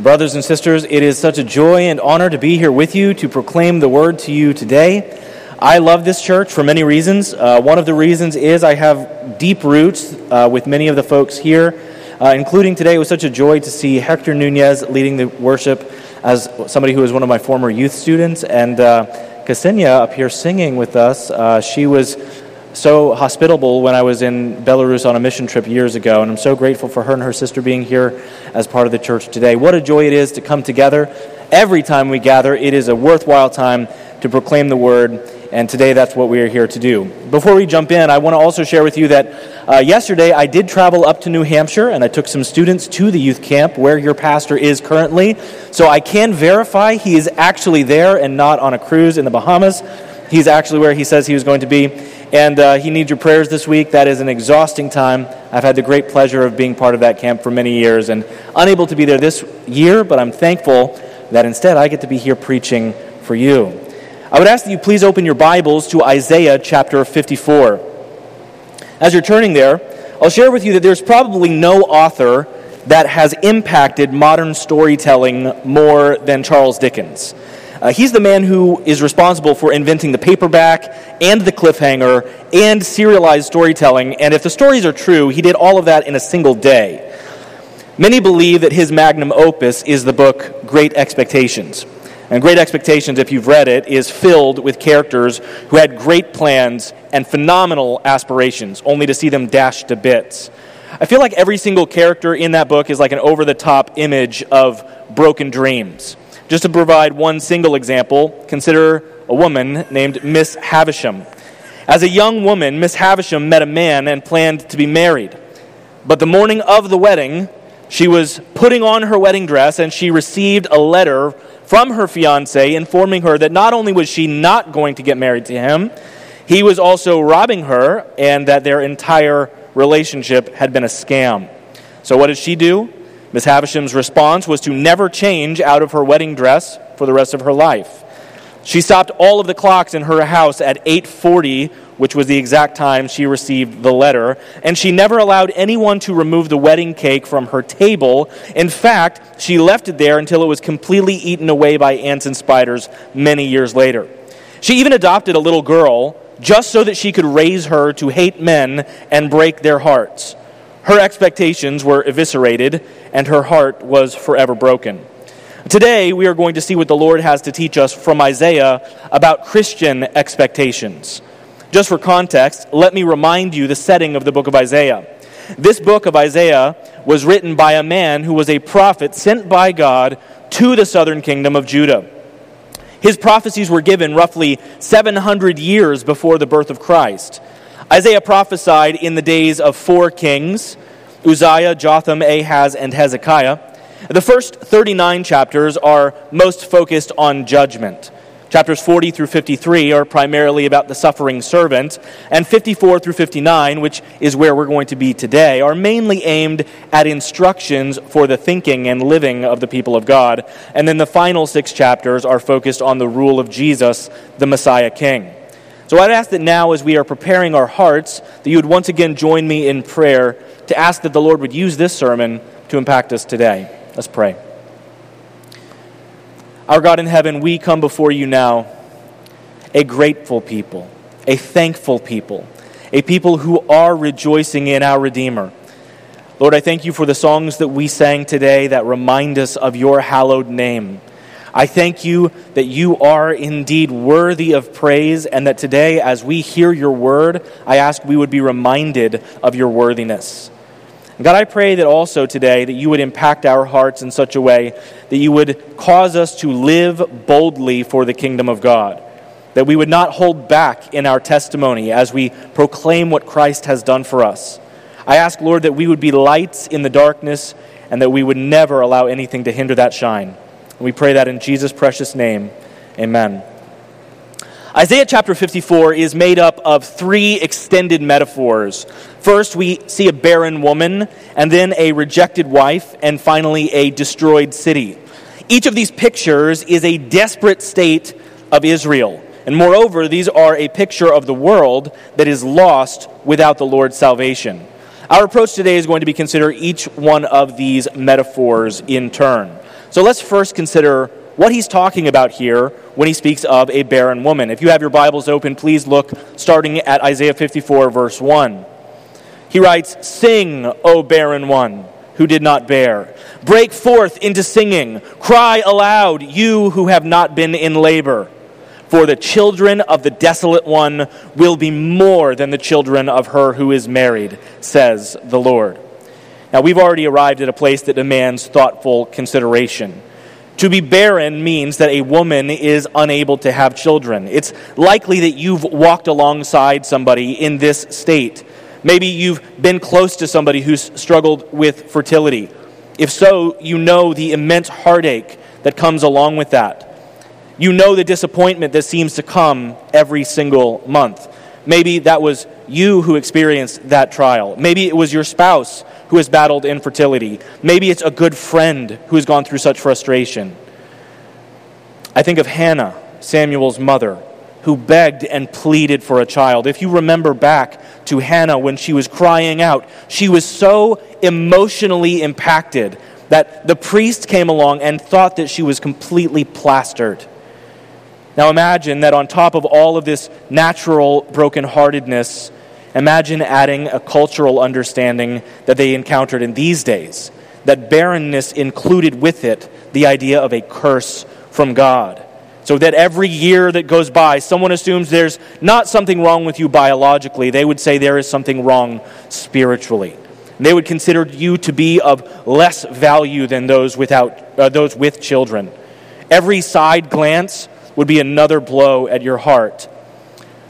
Brothers and sisters, it is such a joy and honor to be here with you to proclaim the word to you today. I love this church for many reasons. Uh, one of the reasons is I have deep roots uh, with many of the folks here, uh, including today. It was such a joy to see Hector Nunez leading the worship as somebody who was one of my former youth students, and uh, Ksenia up here singing with us. Uh, she was so hospitable when I was in Belarus on a mission trip years ago, and I'm so grateful for her and her sister being here as part of the church today. What a joy it is to come together. Every time we gather, it is a worthwhile time to proclaim the word, and today that's what we are here to do. Before we jump in, I want to also share with you that uh, yesterday I did travel up to New Hampshire and I took some students to the youth camp where your pastor is currently. So I can verify he is actually there and not on a cruise in the Bahamas. He's actually where he says he was going to be and uh, he needs your prayers this week. That is an exhausting time. I've had the great pleasure of being part of that camp for many years and unable to be there this year, but I'm thankful that instead I get to be here preaching for you. I would ask that you please open your Bibles to Isaiah chapter 54. As you're turning there, I'll share with you that there's probably no author that has impacted modern storytelling more than Charles Dickens. Uh, he's the man who is responsible for inventing the paperback and the cliffhanger and serialized storytelling. And if the stories are true, he did all of that in a single day. Many believe that his magnum opus is the book Great Expectations. And Great Expectations, if you've read it, is filled with characters who had great plans and phenomenal aspirations, only to see them dashed to bits. I feel like every single character in that book is like an over the top image of broken dreams. Just to provide one single example, consider a woman named Miss Havisham. As a young woman, Miss Havisham met a man and planned to be married. But the morning of the wedding, she was putting on her wedding dress and she received a letter from her fiance informing her that not only was she not going to get married to him, he was also robbing her and that their entire relationship had been a scam. So, what did she do? Miss Havisham's response was to never change out of her wedding dress for the rest of her life. She stopped all of the clocks in her house at 8:40, which was the exact time she received the letter, and she never allowed anyone to remove the wedding cake from her table. In fact, she left it there until it was completely eaten away by ants and spiders many years later. She even adopted a little girl just so that she could raise her to hate men and break their hearts. Her expectations were eviscerated, and her heart was forever broken. Today, we are going to see what the Lord has to teach us from Isaiah about Christian expectations. Just for context, let me remind you the setting of the book of Isaiah. This book of Isaiah was written by a man who was a prophet sent by God to the southern kingdom of Judah. His prophecies were given roughly 700 years before the birth of Christ. Isaiah prophesied in the days of four kings Uzziah, Jotham, Ahaz, and Hezekiah. The first 39 chapters are most focused on judgment. Chapters 40 through 53 are primarily about the suffering servant, and 54 through 59, which is where we're going to be today, are mainly aimed at instructions for the thinking and living of the people of God. And then the final six chapters are focused on the rule of Jesus, the Messiah King. So I'd ask that now, as we are preparing our hearts, that you would once again join me in prayer to ask that the Lord would use this sermon to impact us today. Let's pray. Our God in heaven, we come before you now, a grateful people, a thankful people, a people who are rejoicing in our Redeemer. Lord, I thank you for the songs that we sang today that remind us of your hallowed name. I thank you that you are indeed worthy of praise, and that today, as we hear your word, I ask we would be reminded of your worthiness. God, I pray that also today that you would impact our hearts in such a way that you would cause us to live boldly for the kingdom of God. That we would not hold back in our testimony as we proclaim what Christ has done for us. I ask, Lord, that we would be lights in the darkness and that we would never allow anything to hinder that shine. And we pray that in Jesus' precious name. Amen. Isaiah chapter 54 is made up of three extended metaphors. First, we see a barren woman, and then a rejected wife, and finally, a destroyed city. Each of these pictures is a desperate state of Israel. And moreover, these are a picture of the world that is lost without the Lord's salvation. Our approach today is going to be consider each one of these metaphors in turn. So let's first consider what he's talking about here when he speaks of a barren woman. If you have your Bibles open, please look starting at Isaiah 54, verse 1. He writes, Sing, O barren one who did not bear. Break forth into singing. Cry aloud, you who have not been in labor. For the children of the desolate one will be more than the children of her who is married, says the Lord. Now, we've already arrived at a place that demands thoughtful consideration. To be barren means that a woman is unable to have children. It's likely that you've walked alongside somebody in this state. Maybe you've been close to somebody who's struggled with fertility. If so, you know the immense heartache that comes along with that. You know the disappointment that seems to come every single month. Maybe that was you who experienced that trial. Maybe it was your spouse who has battled infertility. Maybe it's a good friend who has gone through such frustration. I think of Hannah, Samuel's mother, who begged and pleaded for a child. If you remember back to Hannah when she was crying out, she was so emotionally impacted that the priest came along and thought that she was completely plastered. Now imagine that on top of all of this natural brokenheartedness, imagine adding a cultural understanding that they encountered in these days. That barrenness included with it the idea of a curse from God. So that every year that goes by, someone assumes there's not something wrong with you biologically. They would say there is something wrong spiritually. They would consider you to be of less value than those, without, uh, those with children. Every side glance would be another blow at your heart.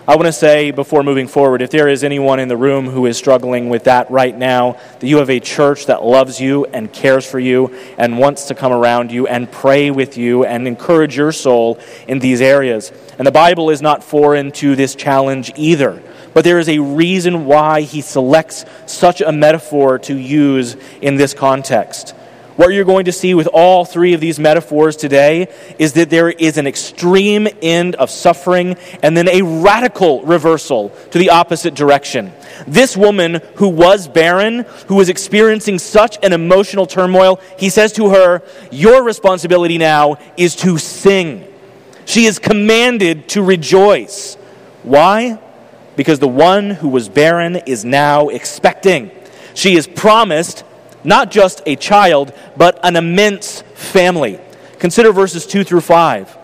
I want to say before moving forward if there is anyone in the room who is struggling with that right now, that you have a church that loves you and cares for you and wants to come around you and pray with you and encourage your soul in these areas. And the Bible is not foreign to this challenge either. But there is a reason why he selects such a metaphor to use in this context. What you're going to see with all three of these metaphors today is that there is an extreme end of suffering and then a radical reversal to the opposite direction. This woman who was barren, who was experiencing such an emotional turmoil, he says to her, Your responsibility now is to sing. She is commanded to rejoice. Why? Because the one who was barren is now expecting. She is promised not just a child, but an immense family. Consider verses 2 through 5.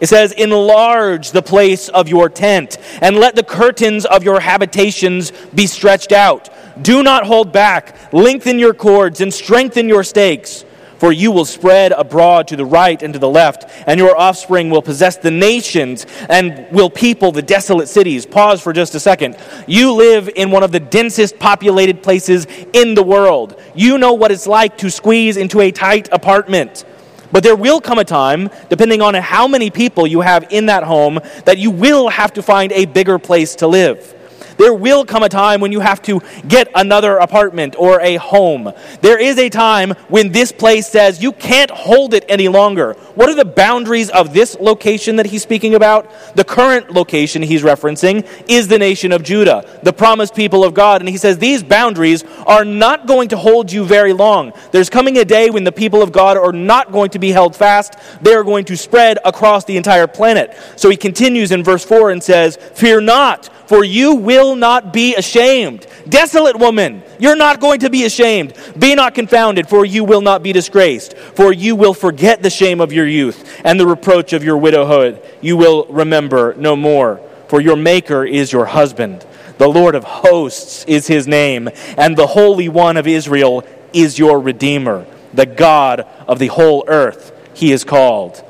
It says, Enlarge the place of your tent, and let the curtains of your habitations be stretched out. Do not hold back. Lengthen your cords and strengthen your stakes. For you will spread abroad to the right and to the left, and your offspring will possess the nations and will people the desolate cities. Pause for just a second. You live in one of the densest populated places in the world. You know what it's like to squeeze into a tight apartment. But there will come a time, depending on how many people you have in that home, that you will have to find a bigger place to live. There will come a time when you have to get another apartment or a home. There is a time when this place says you can't hold it any longer. What are the boundaries of this location that he's speaking about? The current location he's referencing is the nation of Judah, the promised people of God. And he says these boundaries are not going to hold you very long. There's coming a day when the people of God are not going to be held fast, they are going to spread across the entire planet. So he continues in verse 4 and says, Fear not for you will not be ashamed. Desolate woman, you're not going to be ashamed. Be not confounded, for you will not be disgraced. For you will forget the shame of your youth and the reproach of your widowhood. You will remember no more. For your Maker is your husband. The Lord of hosts is his name, and the Holy One of Israel is your Redeemer. The God of the whole earth, he is called.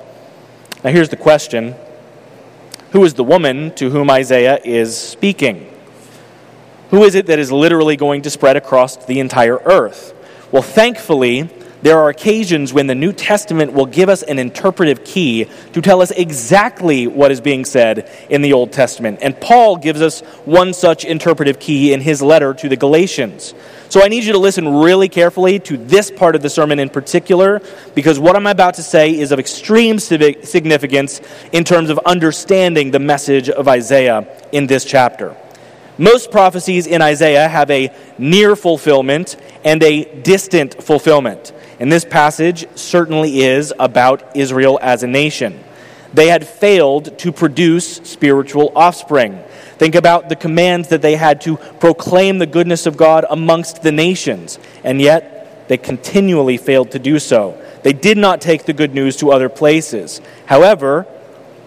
Now here's the question who is the woman to whom Isaiah is speaking? Who is it that is literally going to spread across the entire earth? Well, thankfully, there are occasions when the New Testament will give us an interpretive key to tell us exactly what is being said in the Old Testament. And Paul gives us one such interpretive key in his letter to the Galatians. So I need you to listen really carefully to this part of the sermon in particular, because what I'm about to say is of extreme significance in terms of understanding the message of Isaiah in this chapter. Most prophecies in Isaiah have a near fulfillment and a distant fulfillment. And this passage certainly is about Israel as a nation. They had failed to produce spiritual offspring. Think about the commands that they had to proclaim the goodness of God amongst the nations, and yet they continually failed to do so. They did not take the good news to other places. However,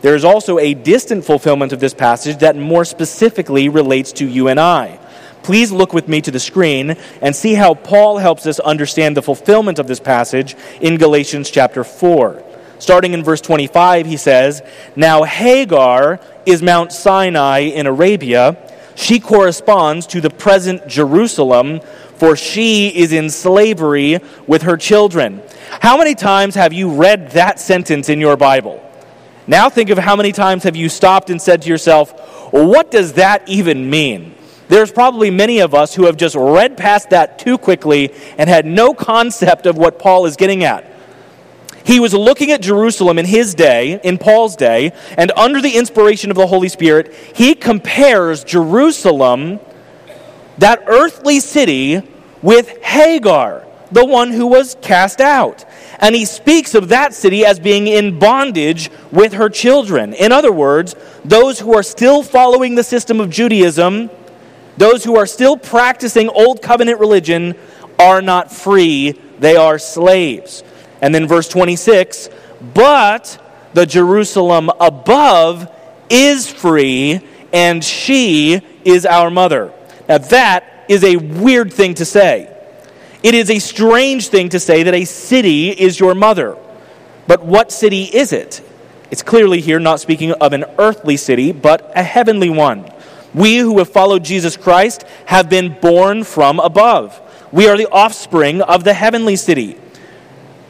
there is also a distant fulfillment of this passage that more specifically relates to you and I. Please look with me to the screen and see how Paul helps us understand the fulfillment of this passage in Galatians chapter 4. Starting in verse 25, he says, Now Hagar is Mount Sinai in Arabia. She corresponds to the present Jerusalem, for she is in slavery with her children. How many times have you read that sentence in your Bible? Now think of how many times have you stopped and said to yourself, what does that even mean? There's probably many of us who have just read past that too quickly and had no concept of what Paul is getting at. He was looking at Jerusalem in his day, in Paul's day, and under the inspiration of the Holy Spirit, he compares Jerusalem, that earthly city, with Hagar, the one who was cast out. And he speaks of that city as being in bondage with her children. In other words, those who are still following the system of Judaism, those who are still practicing Old Covenant religion, are not free, they are slaves. And then verse 26 But the Jerusalem above is free, and she is our mother. Now, that is a weird thing to say. It is a strange thing to say that a city is your mother. But what city is it? It's clearly here not speaking of an earthly city, but a heavenly one. We who have followed Jesus Christ have been born from above. We are the offspring of the heavenly city.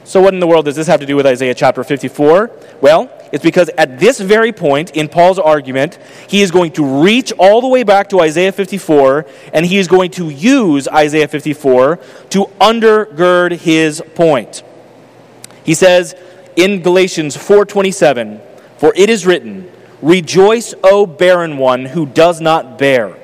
So, what in the world does this have to do with Isaiah chapter 54? Well, it's because at this very point in Paul's argument, he is going to reach all the way back to Isaiah 54, and he is going to use Isaiah 54 to undergird his point. He says in Galatians 4:27, "For it is written, Rejoice, O barren one who does not bear.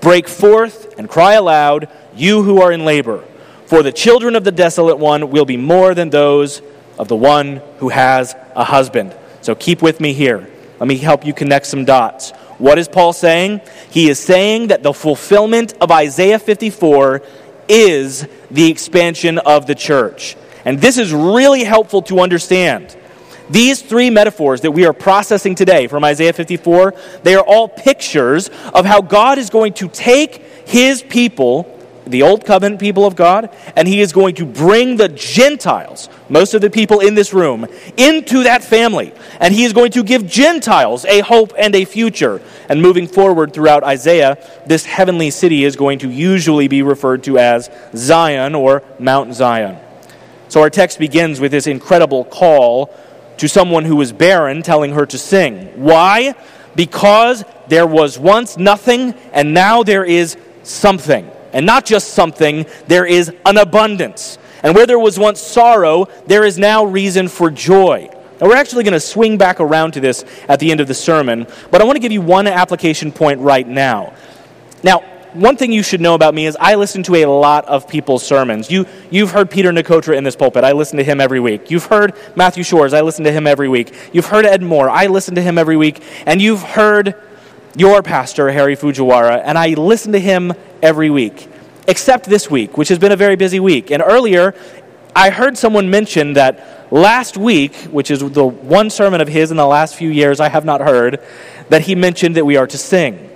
Break forth and cry aloud, you who are in labor." For the children of the desolate one will be more than those of the one who has a husband. So keep with me here. Let me help you connect some dots. What is Paul saying? He is saying that the fulfillment of Isaiah 54 is the expansion of the church. And this is really helpful to understand. These three metaphors that we are processing today from Isaiah 54, they are all pictures of how God is going to take his people the old covenant people of God, and he is going to bring the Gentiles, most of the people in this room, into that family. And he is going to give Gentiles a hope and a future. And moving forward throughout Isaiah, this heavenly city is going to usually be referred to as Zion or Mount Zion. So our text begins with this incredible call to someone who was barren, telling her to sing. Why? Because there was once nothing, and now there is something. And not just something, there is an abundance. And where there was once sorrow, there is now reason for joy. Now, we're actually going to swing back around to this at the end of the sermon, but I want to give you one application point right now. Now, one thing you should know about me is I listen to a lot of people's sermons. You, you've heard Peter Nicotra in this pulpit. I listen to him every week. You've heard Matthew Shores. I listen to him every week. You've heard Ed Moore. I listen to him every week. And you've heard your pastor, Harry Fujiwara, and I listen to him every week, except this week, which has been a very busy week. And earlier, I heard someone mention that last week, which is the one sermon of his in the last few years I have not heard, that he mentioned that we are to sing.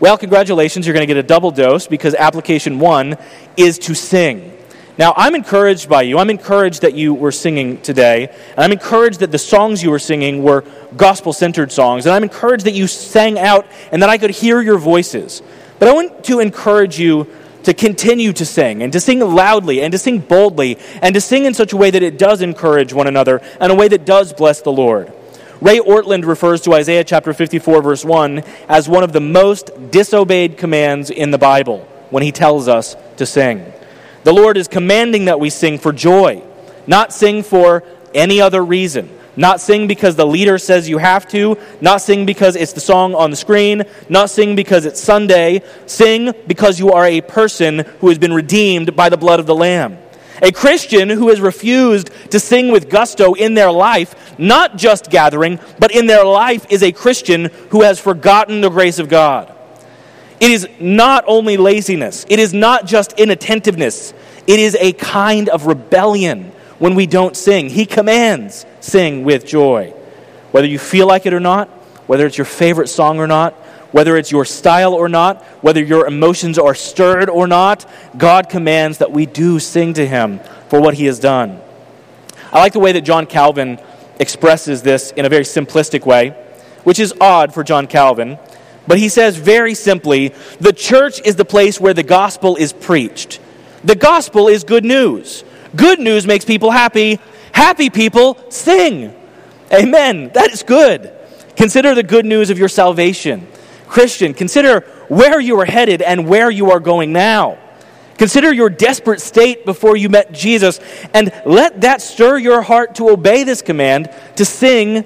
Well, congratulations, you're going to get a double dose because application one is to sing. Now, I'm encouraged by you. I'm encouraged that you were singing today. And I'm encouraged that the songs you were singing were gospel centered songs. And I'm encouraged that you sang out and that I could hear your voices. But I want to encourage you to continue to sing and to sing loudly and to sing boldly and to sing in such a way that it does encourage one another and a way that does bless the Lord. Ray Ortlund refers to Isaiah chapter 54, verse 1, as one of the most disobeyed commands in the Bible when he tells us to sing. The Lord is commanding that we sing for joy, not sing for any other reason. Not sing because the leader says you have to, not sing because it's the song on the screen, not sing because it's Sunday. Sing because you are a person who has been redeemed by the blood of the Lamb. A Christian who has refused to sing with gusto in their life, not just gathering, but in their life, is a Christian who has forgotten the grace of God. It is not only laziness, it is not just inattentiveness, it is a kind of rebellion when we don't sing. He commands, sing with joy. Whether you feel like it or not, whether it's your favorite song or not, whether it's your style or not, whether your emotions are stirred or not, God commands that we do sing to Him for what He has done. I like the way that John Calvin expresses this in a very simplistic way, which is odd for John Calvin. But he says very simply the church is the place where the gospel is preached. The gospel is good news. Good news makes people happy. Happy people sing. Amen. That is good. Consider the good news of your salvation. Christian, consider where you are headed and where you are going now. Consider your desperate state before you met Jesus, and let that stir your heart to obey this command to sing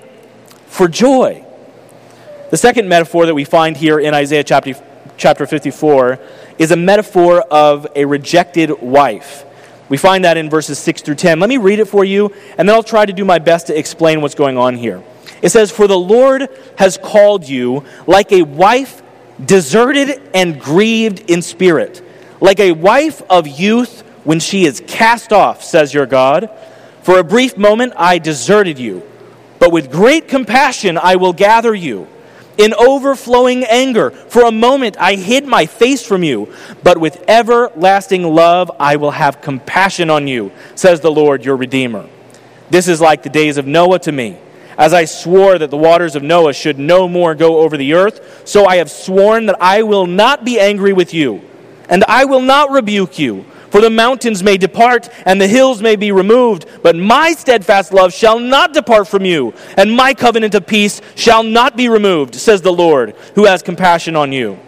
for joy. The second metaphor that we find here in Isaiah chapter, chapter 54 is a metaphor of a rejected wife. We find that in verses 6 through 10. Let me read it for you, and then I'll try to do my best to explain what's going on here. It says, For the Lord has called you like a wife deserted and grieved in spirit, like a wife of youth when she is cast off, says your God. For a brief moment I deserted you, but with great compassion I will gather you. In overflowing anger, for a moment I hid my face from you, but with everlasting love I will have compassion on you, says the Lord your Redeemer. This is like the days of Noah to me as I swore that the waters of Noah should no more go over the earth, so I have sworn that I will not be angry with you, and I will not rebuke you. For the mountains may depart, and the hills may be removed, but my steadfast love shall not depart from you, and my covenant of peace shall not be removed, says the Lord, who has compassion on you.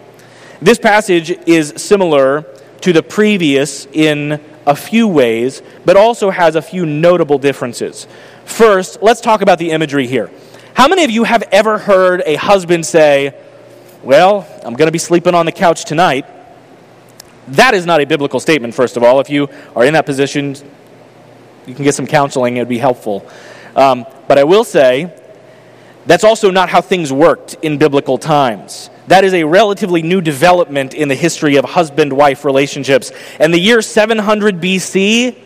This passage is similar to the previous in a few ways, but also has a few notable differences. First, let's talk about the imagery here. How many of you have ever heard a husband say, Well, I'm going to be sleeping on the couch tonight? That is not a biblical statement, first of all. If you are in that position, you can get some counseling, it would be helpful. Um, but I will say, that's also not how things worked in biblical times. That is a relatively new development in the history of husband wife relationships. And the year 700 BC,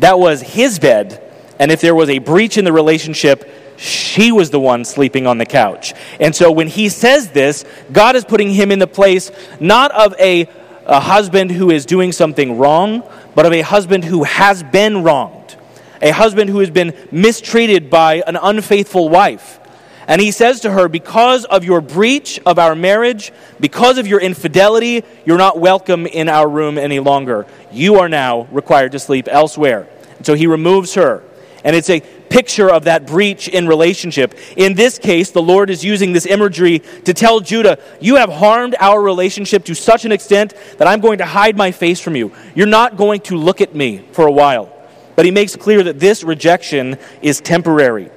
that was his bed and if there was a breach in the relationship, she was the one sleeping on the couch. And so when he says this, God is putting him in the place not of a, a husband who is doing something wrong, but of a husband who has been wronged, a husband who has been mistreated by an unfaithful wife. And he says to her, Because of your breach of our marriage, because of your infidelity, you're not welcome in our room any longer. You are now required to sleep elsewhere. And so he removes her. And it's a picture of that breach in relationship. In this case, the Lord is using this imagery to tell Judah, You have harmed our relationship to such an extent that I'm going to hide my face from you. You're not going to look at me for a while. But he makes clear that this rejection is temporary.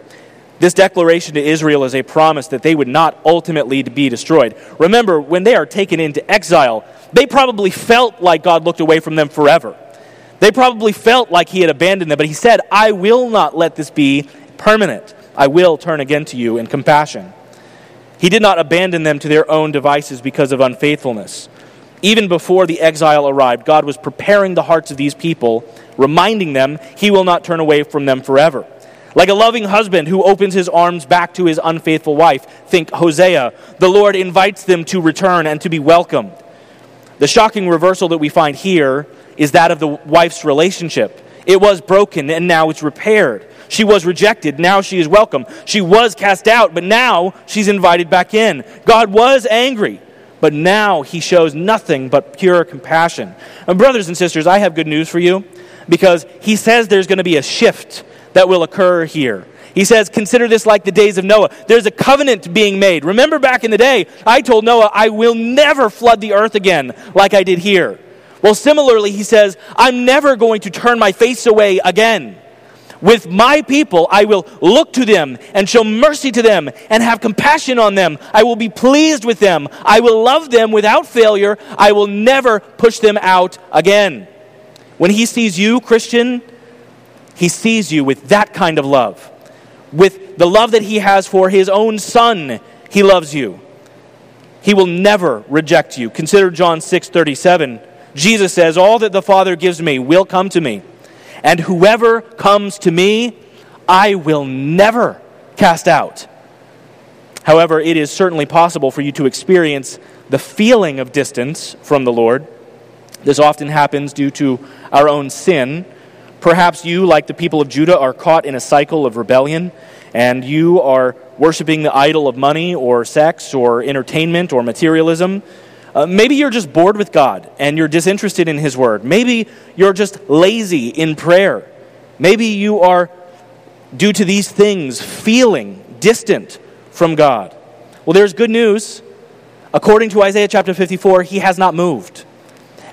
This declaration to Israel is a promise that they would not ultimately be destroyed. Remember, when they are taken into exile, they probably felt like God looked away from them forever. They probably felt like he had abandoned them, but he said, I will not let this be permanent. I will turn again to you in compassion. He did not abandon them to their own devices because of unfaithfulness. Even before the exile arrived, God was preparing the hearts of these people, reminding them he will not turn away from them forever. Like a loving husband who opens his arms back to his unfaithful wife, think Hosea, the Lord invites them to return and to be welcomed. The shocking reversal that we find here is that of the wife's relationship. It was broken and now it's repaired. She was rejected, now she is welcome. She was cast out, but now she's invited back in. God was angry, but now he shows nothing but pure compassion. And brothers and sisters, I have good news for you because he says there's going to be a shift that will occur here. He says, Consider this like the days of Noah. There's a covenant being made. Remember back in the day, I told Noah, I will never flood the earth again like I did here. Well, similarly, he says, I'm never going to turn my face away again. With my people, I will look to them and show mercy to them and have compassion on them. I will be pleased with them. I will love them without failure. I will never push them out again. When he sees you, Christian, he sees you with that kind of love. With the love that he has for his own son, he loves you. He will never reject you. Consider John 6 37. Jesus says, All that the Father gives me will come to me, and whoever comes to me, I will never cast out. However, it is certainly possible for you to experience the feeling of distance from the Lord. This often happens due to our own sin. Perhaps you, like the people of Judah, are caught in a cycle of rebellion, and you are worshiping the idol of money or sex or entertainment or materialism. Uh, maybe you're just bored with God and you're disinterested in His Word. Maybe you're just lazy in prayer. Maybe you are, due to these things, feeling distant from God. Well, there's good news. According to Isaiah chapter 54, He has not moved,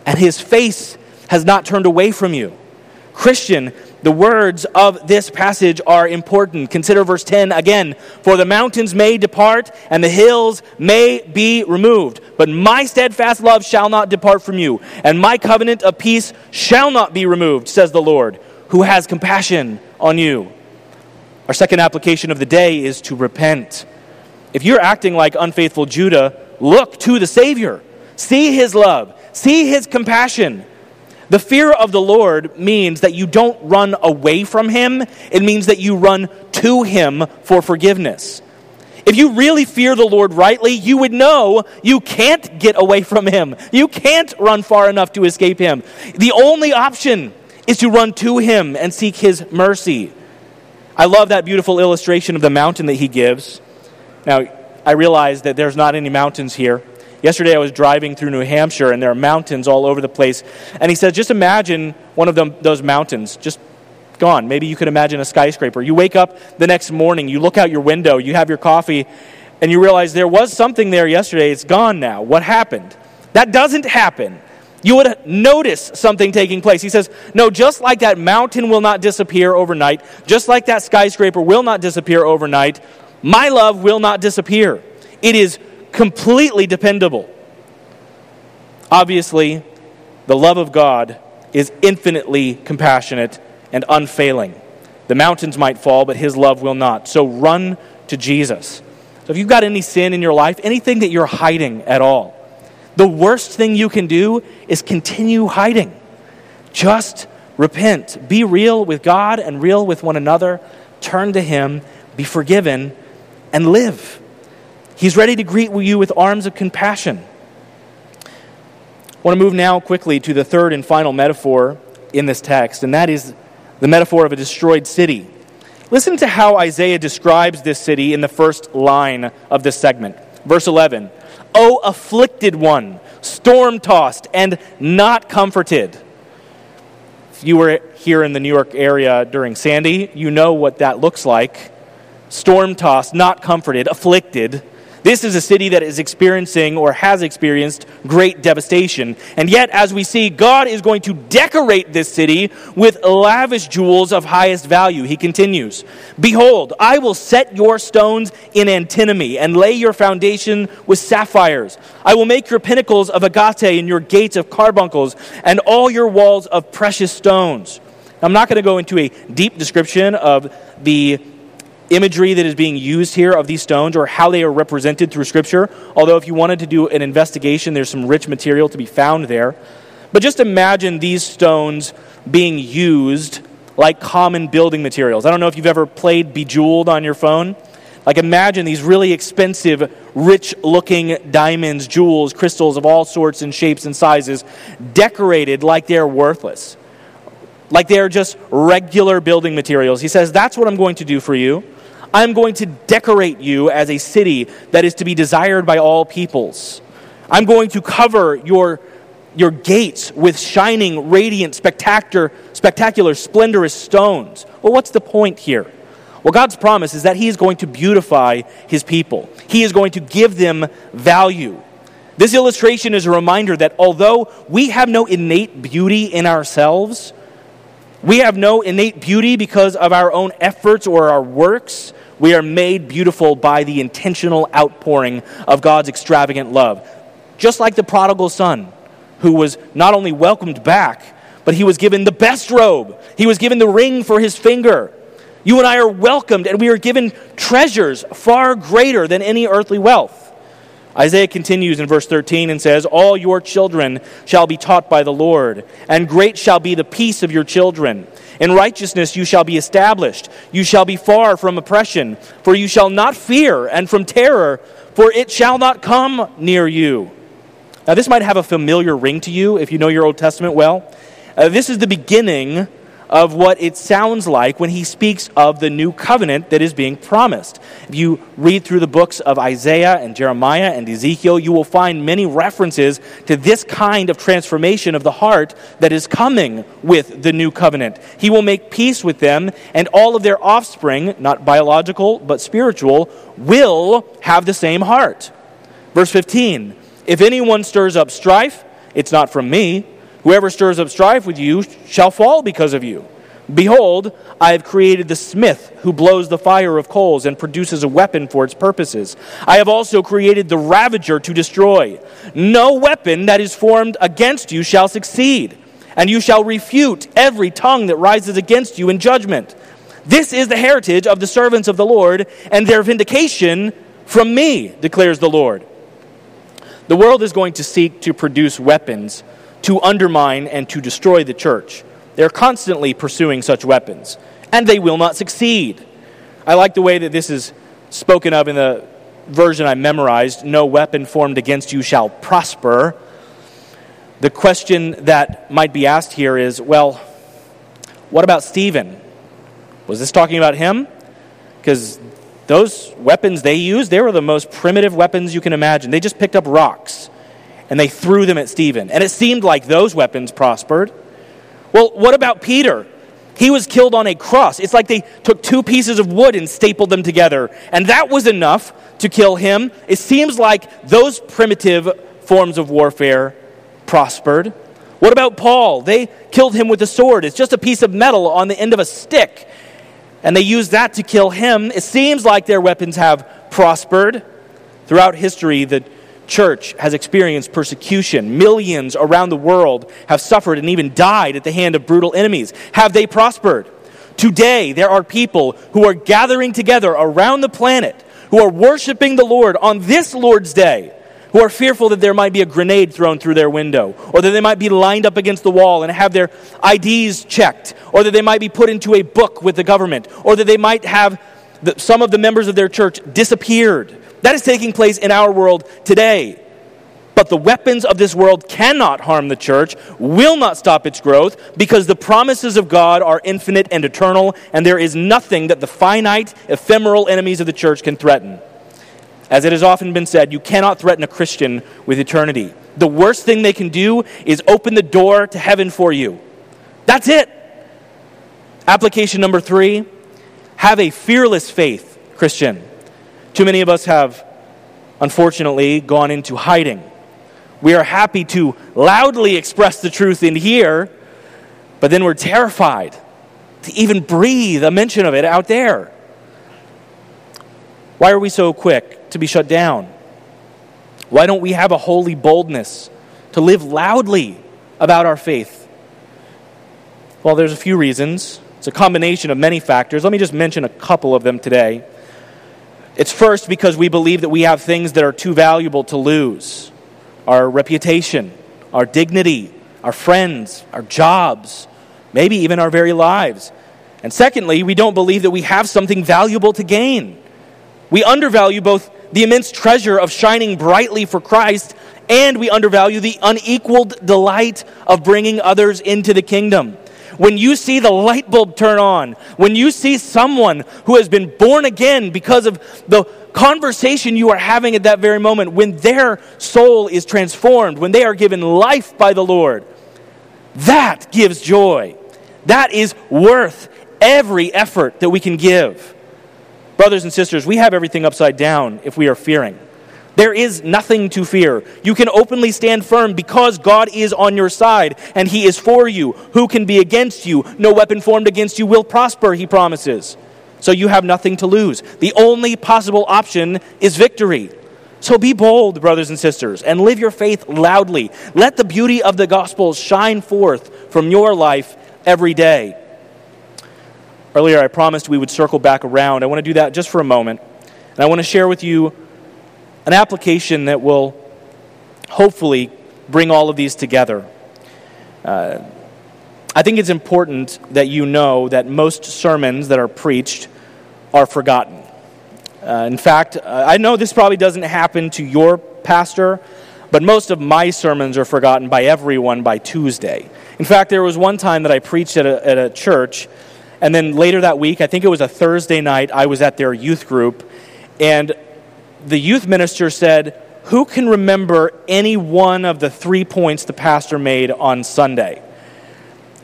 and His face has not turned away from you. Christian, the words of this passage are important. Consider verse 10 again. For the mountains may depart and the hills may be removed, but my steadfast love shall not depart from you, and my covenant of peace shall not be removed, says the Lord, who has compassion on you. Our second application of the day is to repent. If you're acting like unfaithful Judah, look to the Savior. See his love, see his compassion. The fear of the Lord means that you don't run away from Him, it means that you run to Him for forgiveness. If you really fear the Lord rightly, you would know you can't get away from Him. You can't run far enough to escape Him. The only option is to run to Him and seek His mercy. I love that beautiful illustration of the mountain that He gives. Now, I realize that there's not any mountains here. Yesterday I was driving through New Hampshire and there are mountains all over the place. And he says, just imagine one of them, those mountains just gone. Maybe you could imagine a skyscraper. You wake up the next morning, you look out your window, you have your coffee, and you realize there was something there yesterday. It's gone now. What happened? That doesn't happen. You would notice something taking place. He says, No, just like that mountain will not disappear overnight, just like that skyscraper will not disappear overnight, my love will not disappear. It is completely dependable. Obviously, the love of God is infinitely compassionate and unfailing. The mountains might fall, but his love will not. So run to Jesus. So if you've got any sin in your life, anything that you're hiding at all, the worst thing you can do is continue hiding. Just repent. Be real with God and real with one another. Turn to him, be forgiven, and live. He's ready to greet you with arms of compassion. I want to move now quickly to the third and final metaphor in this text, and that is the metaphor of a destroyed city. Listen to how Isaiah describes this city in the first line of this segment. Verse 11 O afflicted one, storm tossed and not comforted. If you were here in the New York area during Sandy, you know what that looks like. Storm tossed, not comforted, afflicted. This is a city that is experiencing or has experienced great devastation. And yet, as we see, God is going to decorate this city with lavish jewels of highest value. He continues Behold, I will set your stones in antimony and lay your foundation with sapphires. I will make your pinnacles of agate and your gates of carbuncles and all your walls of precious stones. I'm not going to go into a deep description of the imagery that is being used here of these stones or how they are represented through Scripture. Although, if you wanted to do an investigation, there's some rich material to be found there. But just imagine these stones being used like common building materials. I don't know if you've ever played Bejeweled on your phone. Like, imagine these really expensive, rich looking diamonds, jewels, crystals of all sorts and shapes and sizes, decorated like they're worthless. Like they're just regular building materials. He says, That's what I'm going to do for you. I'm going to decorate you as a city that is to be desired by all peoples. I'm going to cover your, your gates with shining, radiant, spectacular, spectacular, splendorous stones. Well, what's the point here? Well, God's promise is that He is going to beautify His people, He is going to give them value. This illustration is a reminder that although we have no innate beauty in ourselves, we have no innate beauty because of our own efforts or our works. We are made beautiful by the intentional outpouring of God's extravagant love. Just like the prodigal son, who was not only welcomed back, but he was given the best robe. He was given the ring for his finger. You and I are welcomed, and we are given treasures far greater than any earthly wealth. Isaiah continues in verse 13 and says, All your children shall be taught by the Lord, and great shall be the peace of your children. In righteousness you shall be established. You shall be far from oppression, for you shall not fear, and from terror, for it shall not come near you. Now, this might have a familiar ring to you if you know your Old Testament well. Uh, this is the beginning of what it sounds like when he speaks of the new covenant that is being promised. If you read through the books of Isaiah and Jeremiah and Ezekiel, you will find many references to this kind of transformation of the heart that is coming with the new covenant. He will make peace with them, and all of their offspring, not biological but spiritual, will have the same heart. Verse 15 If anyone stirs up strife, it's not from me Whoever stirs up strife with you shall fall because of you. Behold, I have created the smith who blows the fire of coals and produces a weapon for its purposes. I have also created the ravager to destroy. No weapon that is formed against you shall succeed, and you shall refute every tongue that rises against you in judgment. This is the heritage of the servants of the Lord, and their vindication from me, declares the Lord. The world is going to seek to produce weapons to undermine and to destroy the church. They're constantly pursuing such weapons, and they will not succeed. I like the way that this is spoken of in the version I memorized no weapon formed against you shall prosper. The question that might be asked here is well, what about Stephen? Was this talking about him? Because those weapons they used, they were the most primitive weapons you can imagine. They just picked up rocks and they threw them at Stephen. And it seemed like those weapons prospered. Well, what about Peter? He was killed on a cross. It's like they took two pieces of wood and stapled them together, and that was enough to kill him. It seems like those primitive forms of warfare prospered. What about Paul? They killed him with a sword. It's just a piece of metal on the end of a stick, and they used that to kill him. It seems like their weapons have prospered. Throughout history, the church has experienced persecution. Millions around the world have suffered and even died at the hand of brutal enemies. Have they prospered? Today, there are people who are gathering together around the planet who are worshiping the Lord on this Lord's day, who are fearful that there might be a grenade thrown through their window, or that they might be lined up against the wall and have their IDs checked, or that they might be put into a book with the government, or that they might have the, some of the members of their church disappeared that is taking place in our world today. But the weapons of this world cannot harm the church, will not stop its growth, because the promises of God are infinite and eternal, and there is nothing that the finite, ephemeral enemies of the church can threaten. As it has often been said, you cannot threaten a Christian with eternity. The worst thing they can do is open the door to heaven for you. That's it. Application number three have a fearless faith, Christian. Too many of us have, unfortunately, gone into hiding. We are happy to loudly express the truth in here, but then we're terrified to even breathe a mention of it out there. Why are we so quick to be shut down? Why don't we have a holy boldness to live loudly about our faith? Well, there's a few reasons. It's a combination of many factors. Let me just mention a couple of them today. It's first because we believe that we have things that are too valuable to lose our reputation, our dignity, our friends, our jobs, maybe even our very lives. And secondly, we don't believe that we have something valuable to gain. We undervalue both the immense treasure of shining brightly for Christ and we undervalue the unequaled delight of bringing others into the kingdom when you see the light bulb turn on, when you see someone who has been born again because of the conversation you are having at that very moment, when their soul is transformed, when they are given life by the Lord, that gives joy. That is worth every effort that we can give. Brothers and sisters, we have everything upside down if we are fearing. There is nothing to fear. You can openly stand firm because God is on your side and He is for you. Who can be against you? No weapon formed against you will prosper, He promises. So you have nothing to lose. The only possible option is victory. So be bold, brothers and sisters, and live your faith loudly. Let the beauty of the gospel shine forth from your life every day. Earlier, I promised we would circle back around. I want to do that just for a moment. And I want to share with you an application that will hopefully bring all of these together. Uh, I think it's important that you know that most sermons that are preached are forgotten. Uh, in fact, uh, I know this probably doesn't happen to your pastor, but most of my sermons are forgotten by everyone by Tuesday. In fact, there was one time that I preached at a, at a church, and then later that week, I think it was a Thursday night, I was at their youth group, and the youth minister said, Who can remember any one of the three points the pastor made on Sunday?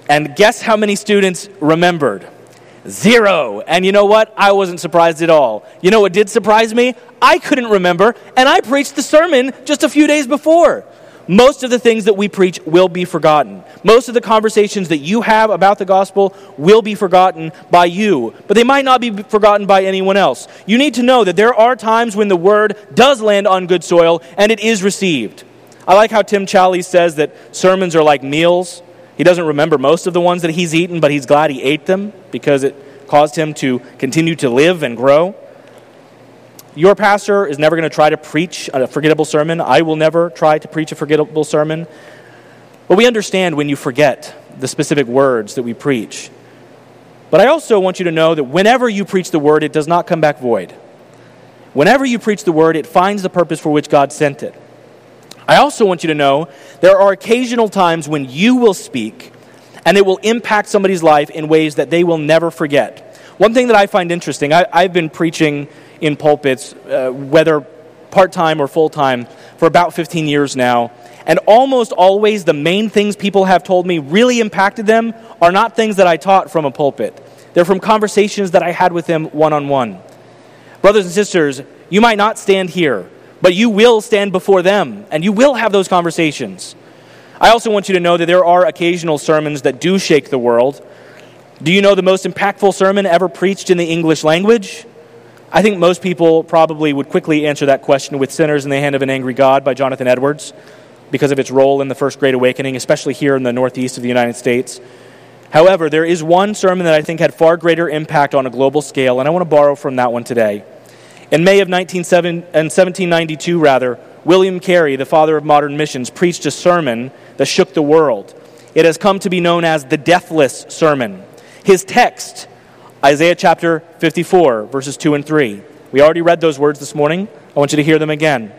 And guess how many students remembered? Zero. And you know what? I wasn't surprised at all. You know what did surprise me? I couldn't remember, and I preached the sermon just a few days before. Most of the things that we preach will be forgotten. Most of the conversations that you have about the gospel will be forgotten by you, but they might not be forgotten by anyone else. You need to know that there are times when the word does land on good soil and it is received. I like how Tim Challies says that sermons are like meals. He doesn't remember most of the ones that he's eaten, but he's glad he ate them because it caused him to continue to live and grow. Your pastor is never going to try to preach a forgettable sermon. I will never try to preach a forgettable sermon. But we understand when you forget the specific words that we preach. But I also want you to know that whenever you preach the word, it does not come back void. Whenever you preach the word, it finds the purpose for which God sent it. I also want you to know there are occasional times when you will speak and it will impact somebody's life in ways that they will never forget. One thing that I find interesting, I, have been preaching in pulpits, uh, whether part time or full time, for about 15 years now. And almost always, the main things people have told me really impacted them are not things that I taught from a pulpit. They're from conversations that I had with them one on one. Brothers and sisters, you might not stand here but you will stand before them and you will have those conversations. I also want you to know that there are occasional sermons that do shake the world. Do you know the most impactful sermon ever preached in the English language? I think most people probably would quickly answer that question with Sinners in the Hand of an Angry God by Jonathan Edwards because of its role in the First Great Awakening, especially here in the Northeast of the United States. However, there is one sermon that I think had far greater impact on a global scale, and I want to borrow from that one today. In May of 1792, rather, William Carey, the father of modern missions, preached a sermon that shook the world. It has come to be known as the Deathless Sermon. His text, Isaiah chapter 54, verses 2 and 3. We already read those words this morning. I want you to hear them again.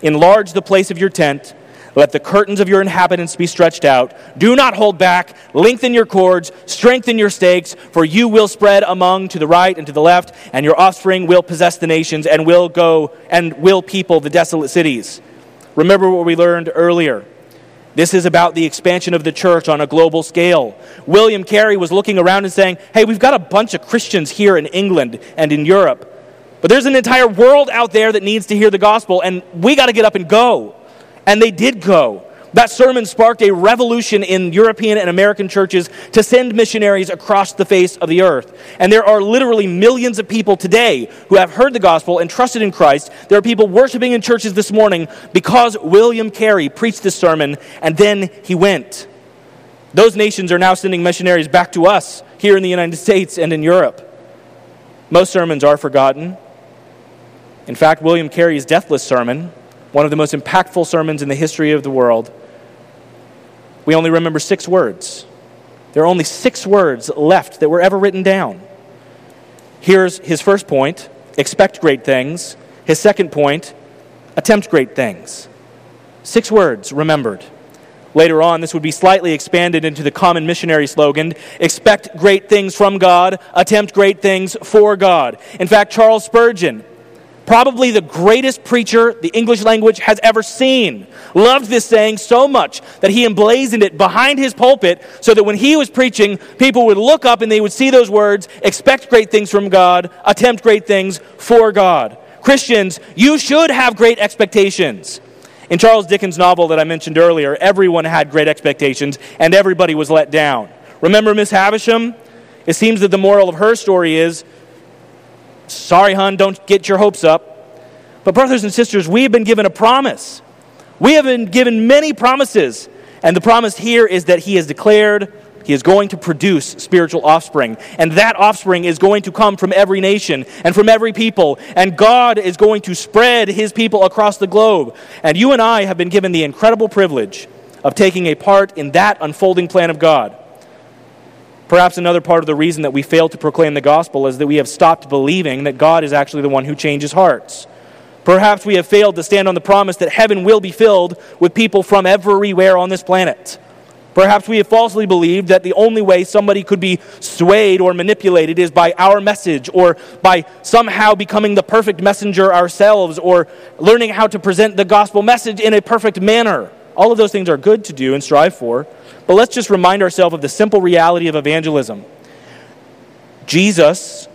Enlarge the place of your tent let the curtains of your inhabitants be stretched out. Do not hold back. Lengthen your cords. Strengthen your stakes. For you will spread among to the right and to the left, and your offspring will possess the nations and will go and will people the desolate cities. Remember what we learned earlier. This is about the expansion of the church on a global scale. William Carey was looking around and saying, Hey, we've got a bunch of Christians here in England and in Europe. But there's an entire world out there that needs to hear the gospel, and we got to get up and go. And they did go. That sermon sparked a revolution in European and American churches to send missionaries across the face of the earth. And there are literally millions of people today who have heard the gospel and trusted in Christ. There are people worshiping in churches this morning because William Carey preached this sermon and then he went. Those nations are now sending missionaries back to us here in the United States and in Europe. Most sermons are forgotten. In fact, William Carey's deathless sermon one of the most impactful sermons in the history of the world, we only remember six words. There are only six words left that were ever written down. Here's his first point expect great things. His second point attempt great things. Six words remembered. Later on, this would be slightly expanded into the common missionary slogan expect great things from God, attempt great things for God. In fact, Charles Spurgeon, probably the greatest preacher the English language has ever seen, loved this saying so much that he emblazoned it behind his pulpit so that when he was preaching, people would look up and they would see those words expect great things from God, attempt great things for God. Christians, you should have great expectations. In Charles Dickens' novel that I mentioned earlier, everyone had great expectations and everybody was let down. Remember Miss Havisham? It seems that the moral of her story is Sorry, hon, don't get your hopes up. But, brothers and sisters, we have been given a promise. We have been given many promises. And the promise here is that He has declared He is going to produce spiritual offspring. And that offspring is going to come from every nation and from every people. And God is going to spread His people across the globe. And you and I have been given the incredible privilege of taking a part in that unfolding plan of God. Perhaps another part of the reason that we fail to proclaim the gospel is that we have stopped believing that God is actually the one who changes hearts. Perhaps we have failed to stand on the promise that heaven will be filled with people from everywhere on this planet. Perhaps we have falsely believed that the only way somebody could be swayed or manipulated is by our message or by somehow becoming the perfect messenger ourselves or learning how to present the gospel message in a perfect manner. All of those things are good to do and strive for, but let's just remind ourselves of the simple reality of evangelism Jesus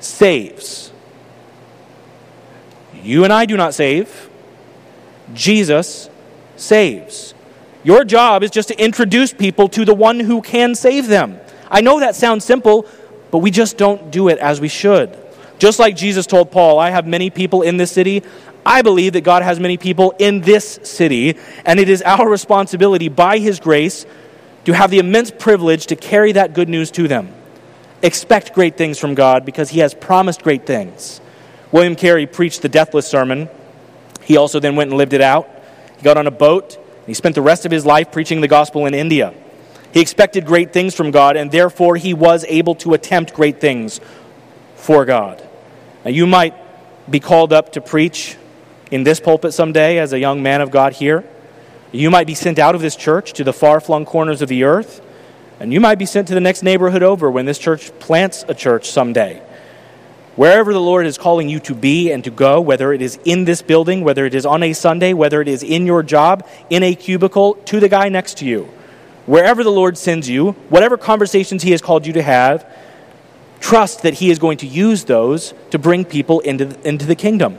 saves. You and I do not save, Jesus saves. Your job is just to introduce people to the one who can save them. I know that sounds simple, but we just don't do it as we should. Just like Jesus told Paul, I have many people in this city. I believe that God has many people in this city, and it is our responsibility by His grace to have the immense privilege to carry that good news to them. Expect great things from God because He has promised great things. William Carey preached the deathless sermon. He also then went and lived it out. He got on a boat. And he spent the rest of his life preaching the gospel in India. He expected great things from God, and therefore he was able to attempt great things for God. Now, you might be called up to preach in this pulpit someday as a young man of God here. You might be sent out of this church to the far flung corners of the earth, and you might be sent to the next neighborhood over when this church plants a church someday. Wherever the Lord is calling you to be and to go, whether it is in this building, whether it is on a Sunday, whether it is in your job, in a cubicle, to the guy next to you, wherever the Lord sends you, whatever conversations He has called you to have, trust that He is going to use those to bring people into the, into the kingdom.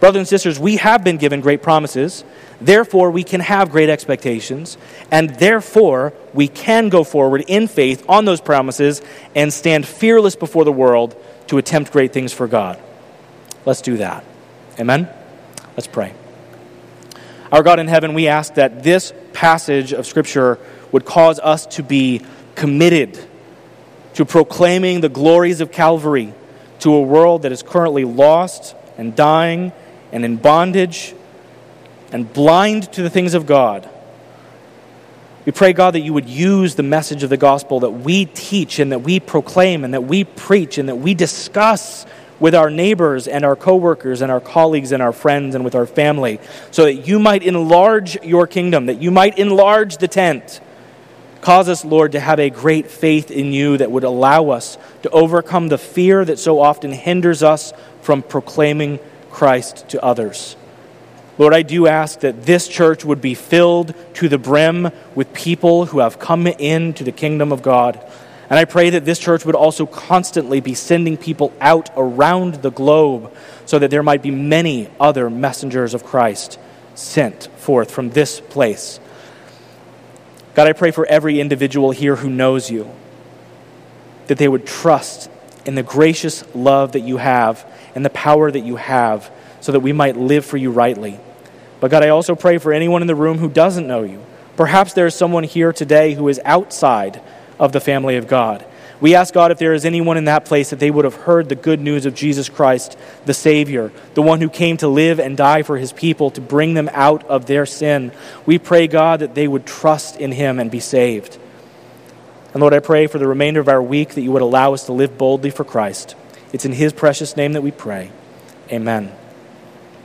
Brothers and sisters, we have been given great promises. Therefore, we can have great expectations. And therefore, we can go forward in faith on those promises and stand fearless before the world to attempt great things for God. Let's do that. Amen? Let's pray. Our God in heaven, we ask that this passage of Scripture would cause us to be committed to proclaiming the glories of Calvary to a world that is currently lost and dying and in bondage and blind to the things of God. We pray, God, that you would use the message of the gospel that we teach and that we proclaim and that we preach and that we discuss with our neighbors and our coworkers and our colleagues and our friends and with our family so that you might enlarge your kingdom, that you might enlarge the tent. Cause us, Lord, to have a great faith in you that would allow us to overcome the fear that so often hinders us from proclaiming Christ to others. Lord, I do ask that this church would be filled to the brim with people who have come into the kingdom of God. And I pray that this church would also constantly be sending people out around the globe so that there might be many other messengers of Christ sent forth from this place. God, I pray for every individual here who knows you, that they would trust in the gracious love that you have and the power that you have so that we might live for you rightly. But God, I also pray for anyone in the room who doesn't know you. Perhaps there is someone here today who is outside of the family of God. We ask God if there is anyone in that place that they would have heard the good news of Jesus Christ, the Savior, the one who came to live and die for his people to bring them out of their sin. We pray, God, that they would trust in him and be saved. And Lord, I pray for the remainder of our week that you would allow us to live boldly for Christ. It's in his precious name that we pray. Amen.